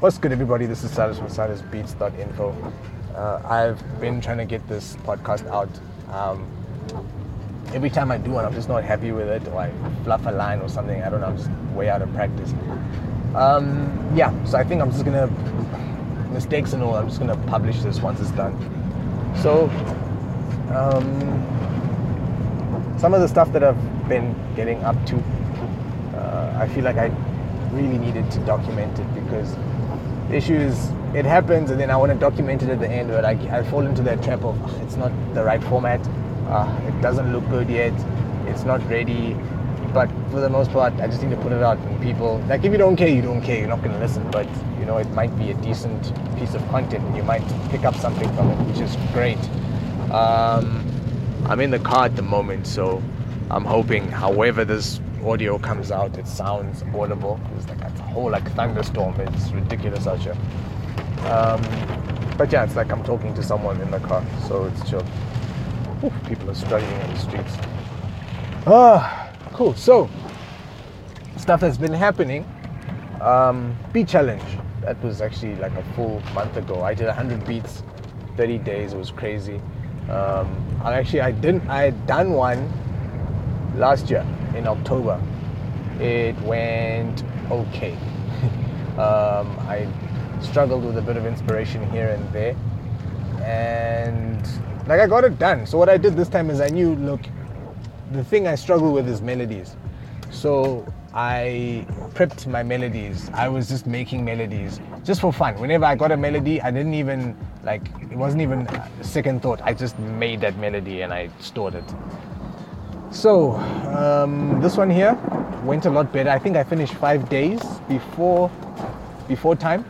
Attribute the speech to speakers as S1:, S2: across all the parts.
S1: What's good, everybody? This is Silas from silasbeats.info. Uh, I've been trying to get this podcast out. Um, every time I do one, I'm just not happy with it, or I fluff a line or something. I don't know. I'm just way out of practice. Um, yeah, so I think I'm just gonna mistakes and all. I'm just gonna publish this once it's done. So, um, some of the stuff that I've been getting up to, uh, I feel like I really needed to document it because the issue is it happens and then I want to document it at the end, but I, I fall into that trap of "Ugh, it's not the right format, uh, it doesn't look good yet, it's not ready. But for the most part, I just need to put it out and people like if you don't care, you don't care. You're not going to listen, but you know it might be a decent piece of content and you might pick up something from it, which is great. Um, I'm in the car at the moment, so I'm hoping, however this audio comes out, it sounds audible. It's like a whole like thunderstorm. It's ridiculous out here. Um, but yeah, it's like I'm talking to someone in the car, so it's chill. Ooh, people are struggling on the streets. Ah, cool. So, stuff that's been happening. Um, beat challenge. That was actually like a full month ago. I did 100 beats, 30 days. It was crazy. Um, I actually I didn't. I had done one last year in October. It went okay. um, I struggled with a bit of inspiration here and there, and like I got it done. So what I did this time is I knew, look, the thing I struggle with is melodies. So I prepped my melodies. I was just making melodies just for fun. Whenever I got a melody, I didn't even like it wasn't even second thought. I just made that melody and I stored it. So um, this one here went a lot better. I think I finished five days before before time,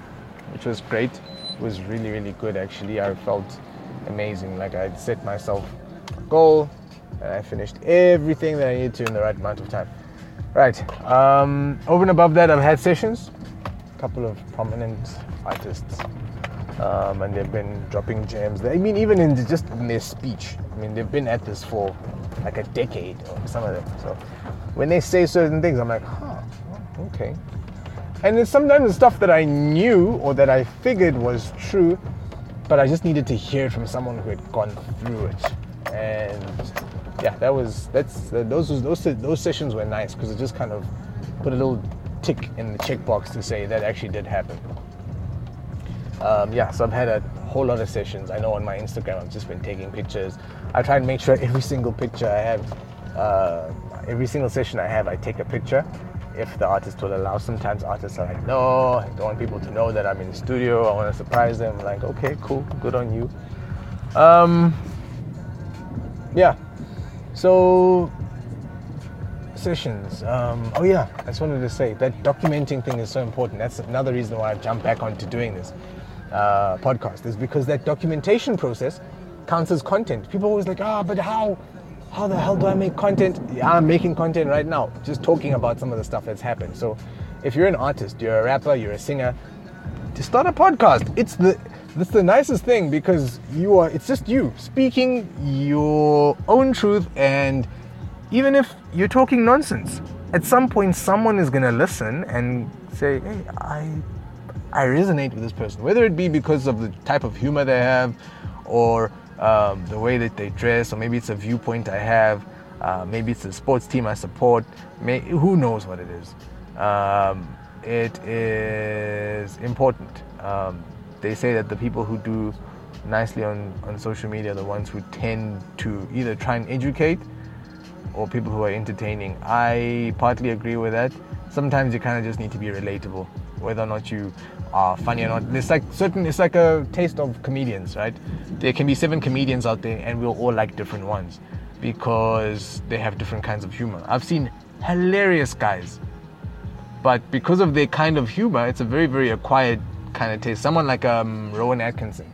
S1: which was great. It was really really good actually. I felt amazing. Like I set myself a goal and I finished everything that I needed to in the right amount of time. Right. Um, over and above that, I've had sessions. A couple of prominent artists, um, and they've been dropping gems. I mean, even in just in their speech. I mean, they've been at this for like a decade, or some of. So when they say certain things, I'm like, huh, okay. And then sometimes the stuff that I knew or that I figured was true, but I just needed to hear it from someone who had gone through it. And yeah, that was that's uh, those those those sessions were nice because it just kind of put a little tick in the checkbox to say that actually did happen. Um, yeah, so I've had a whole lot of sessions. I know on my Instagram I've just been taking pictures. I try and make sure every single picture I have, uh, every single session I have, I take a picture. If the artist will allow, sometimes artists are like, no, I don't want people to know that I'm in the studio. I want to surprise them. I'm like, okay, cool, good on you. Um, yeah, so sessions. Um, oh yeah, I just wanted to say that documenting thing is so important. That's another reason why I've jumped back onto doing this uh, podcast is because that documentation process counts as content. People always like, ah, but how? How the hell do I make content? Yeah, I'm making content right now, just talking about some of the stuff that's happened. So, if you're an artist, you're a rapper, you're a singer, to start a podcast. It's the that's the nicest thing because you are it's just you speaking your own truth and even if you're talking nonsense at some point someone is going to listen and say hey i i resonate with this person whether it be because of the type of humor they have or um, the way that they dress or maybe it's a viewpoint i have uh, maybe it's a sports team i support may, who knows what it is um, it is important um, they say that the people who do nicely on, on social media are the ones who tend to either try and educate or people who are entertaining. I partly agree with that. Sometimes you kind of just need to be relatable, whether or not you are funny or not. It's like certain, it's like a taste of comedians, right? There can be seven comedians out there, and we'll all like different ones because they have different kinds of humor. I've seen hilarious guys, but because of their kind of humor, it's a very, very acquired kind of taste. Someone like um, Rowan Atkinson.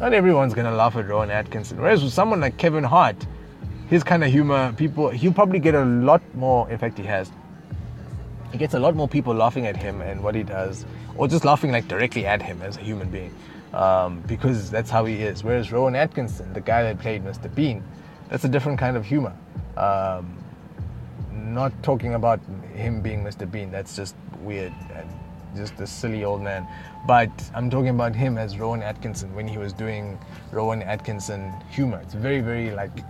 S1: Not everyone's gonna laugh at Rowan Atkinson. Whereas with someone like Kevin Hart, his kind of humor, people he'll probably get a lot more. In fact, he has. He gets a lot more people laughing at him and what he does, or just laughing like directly at him as a human being, um, because that's how he is. Whereas Rowan Atkinson, the guy that played Mr. Bean, that's a different kind of humor. Um, not talking about him being Mr. Bean. That's just weird and just a silly old man. But I'm talking about him as Rowan Atkinson when he was doing Rowan Atkinson humor. It's very, very like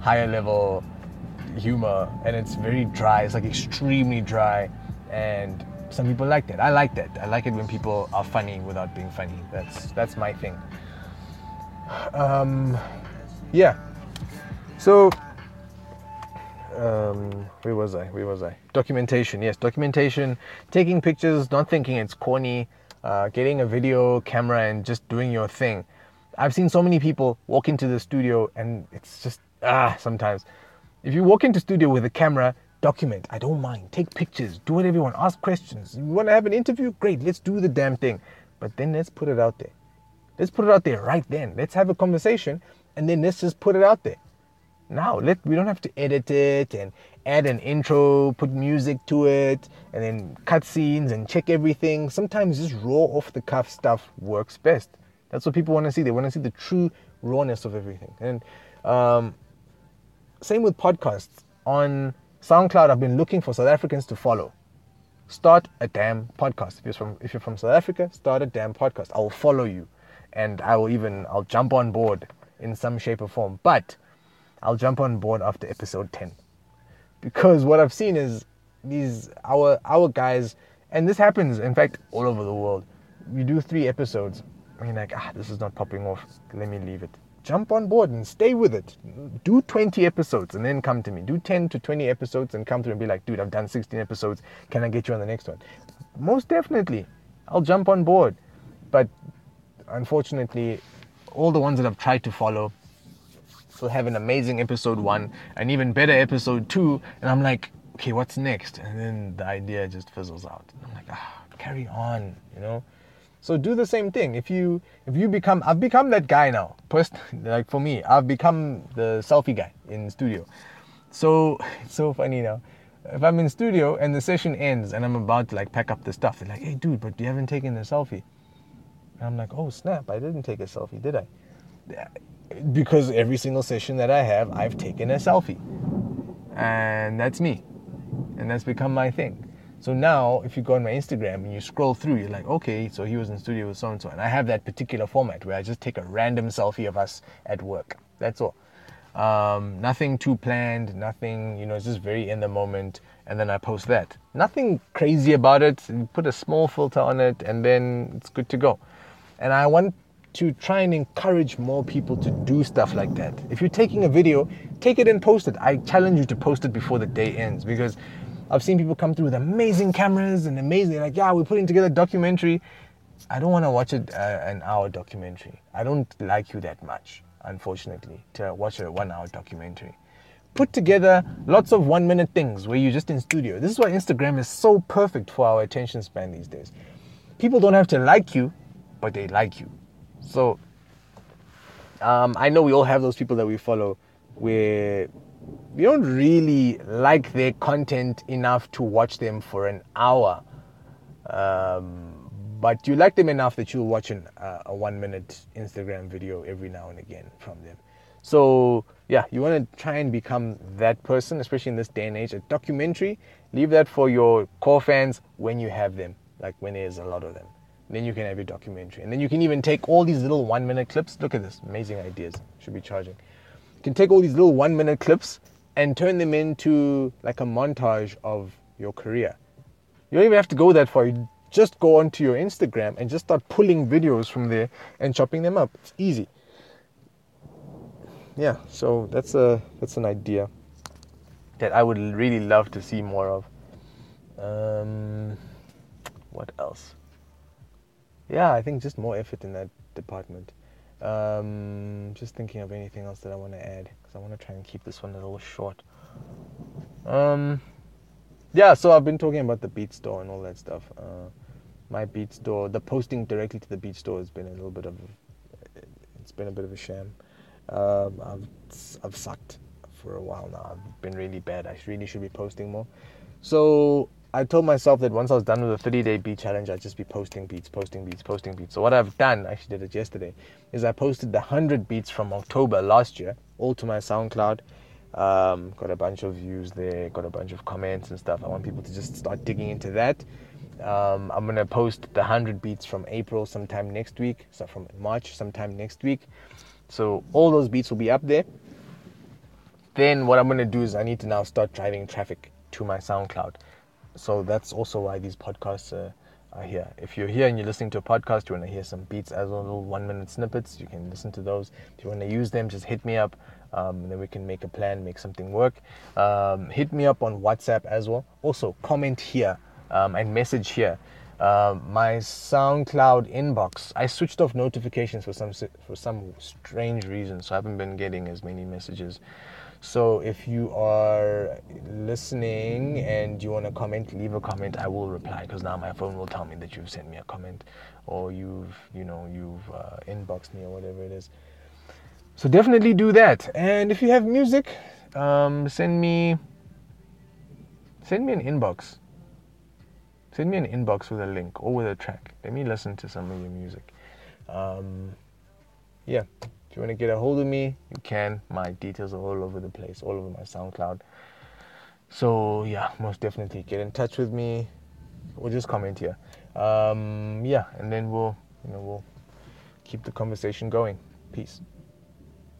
S1: higher level humor and it's very dry. It's like extremely dry and some people like that. I like that. I like it when people are funny without being funny. That's that's my thing. Um, yeah. So um, where was I? Where was I? Documentation. Yes, documentation. Taking pictures, not thinking it's corny. Uh, getting a video camera and just doing your thing. I've seen so many people walk into the studio and it's just ah sometimes. If you walk into studio with a camera, document. I don't mind. Take pictures. Do whatever you want. Ask questions. You want to have an interview? Great. Let's do the damn thing. But then let's put it out there. Let's put it out there right then. Let's have a conversation and then let's just put it out there. Now, let we don't have to edit it and add an intro, put music to it, and then cut scenes and check everything. Sometimes just raw off the cuff stuff works best. That's what people want to see. They want to see the true rawness of everything. And um, same with podcasts. On SoundCloud, I've been looking for South Africans to follow. Start a damn podcast. If you're from if you're from South Africa, start a damn podcast. I will follow you, and I will even I'll jump on board in some shape or form. But I'll jump on board after episode 10. Because what I've seen is these our our guys and this happens in fact all over the world. You do 3 episodes I mean like ah this is not popping off. Let me leave it. Jump on board and stay with it. Do 20 episodes and then come to me. Do 10 to 20 episodes and come through and be like, dude, I've done 16 episodes. Can I get you on the next one? Most definitely. I'll jump on board. But unfortunately, all the ones that I've tried to follow will have an amazing episode one, an even better episode two, and I'm like, okay, what's next? And then the idea just fizzles out. I'm like, ah, carry on, you know. So do the same thing. If you if you become, I've become that guy now. First, like for me, I've become the selfie guy in studio. So it's so funny now. If I'm in studio and the session ends and I'm about to like pack up the stuff, they're like, "Hey, dude, but you haven't taken a selfie." And I'm like, "Oh snap! I didn't take a selfie, did I?" because every single session that I have, I've taken a selfie. And that's me. And that's become my thing. So now, if you go on my Instagram and you scroll through, you're like, okay, so he was in studio with so and so. And I have that particular format where I just take a random selfie of us at work. That's all. Um, nothing too planned, nothing, you know, it's just very in the moment. And then I post that. Nothing crazy about it. Put a small filter on it, and then it's good to go. And I want to try and encourage more people to do stuff like that. If you're taking a video, take it and post it. I challenge you to post it before the day ends because I've seen people come through with amazing cameras and amazing, like, yeah, we're putting together a documentary. I don't want to watch it, uh, an hour documentary. I don't like you that much, unfortunately, to watch a one hour documentary. Put together lots of one minute things where you're just in studio. This is why Instagram is so perfect for our attention span these days. People don't have to like you, but they like you. So um, I know we all have those people that we follow where we don't really like their content enough to watch them for an hour. Um, but you like them enough that you'll watch an, uh, a one minute Instagram video every now and again from them. So, yeah, you want to try and become that person, especially in this day and age. A documentary, leave that for your core fans when you have them, like when there's a lot of them. Then you can have your documentary. And then you can even take all these little one minute clips. Look at this, amazing ideas. Should be charging. You can take all these little one minute clips and turn them into like a montage of your career. You don't even have to go that far. You just go onto your Instagram and just start pulling videos from there and chopping them up. It's easy. Yeah, so that's a that's an idea that I would really love to see more of. Um, what else? yeah, I think just more effort in that department. Um, just thinking of anything else that I want to add because I want to try and keep this one a little short. Um, yeah, so I've been talking about the Beat Store and all that stuff. Uh, my Beat Store, the posting directly to the Beat Store has been a little bit of, it's been a bit of a sham. Um, I've I've sucked for a while now. I've been really bad. I really should be posting more. So I told myself that once I was done with the 30 day beat challenge, I'd just be posting beats, posting beats, posting beats. So what I've done, I actually did it yesterday, is I posted the 100 beats from October last year, all to my SoundCloud. Um, got a bunch of views there, got a bunch of comments and stuff. I want people to just start digging into that. Um, I'm gonna post the 100 beats from April sometime next week, so from March sometime next week. So all those beats will be up there. Then what I'm gonna do is I need to now start driving traffic to my SoundCloud. So that's also why these podcasts uh, are here. If you're here and you're listening to a podcast, you want to hear some beats as well, little one minute snippets, you can listen to those. If you want to use them, just hit me up. Um, and then we can make a plan, make something work. Um, hit me up on WhatsApp as well. Also, comment here um, and message here. Um, my SoundCloud inbox. I switched off notifications for some for some strange reason, so I haven't been getting as many messages. So if you are listening and you want to comment, leave a comment. I will reply because now my phone will tell me that you've sent me a comment or you've you know you've uh, inboxed me or whatever it is. So definitely do that. And if you have music, um, send me send me an inbox. Send me an inbox with a link or with a track. Let me listen to some of your music. Um, yeah. You want to get a hold of me, you can. My details are all over the place, all over my SoundCloud. So yeah, most definitely get in touch with me or just comment here. Um, yeah, and then we'll you know we'll keep the conversation going. Peace.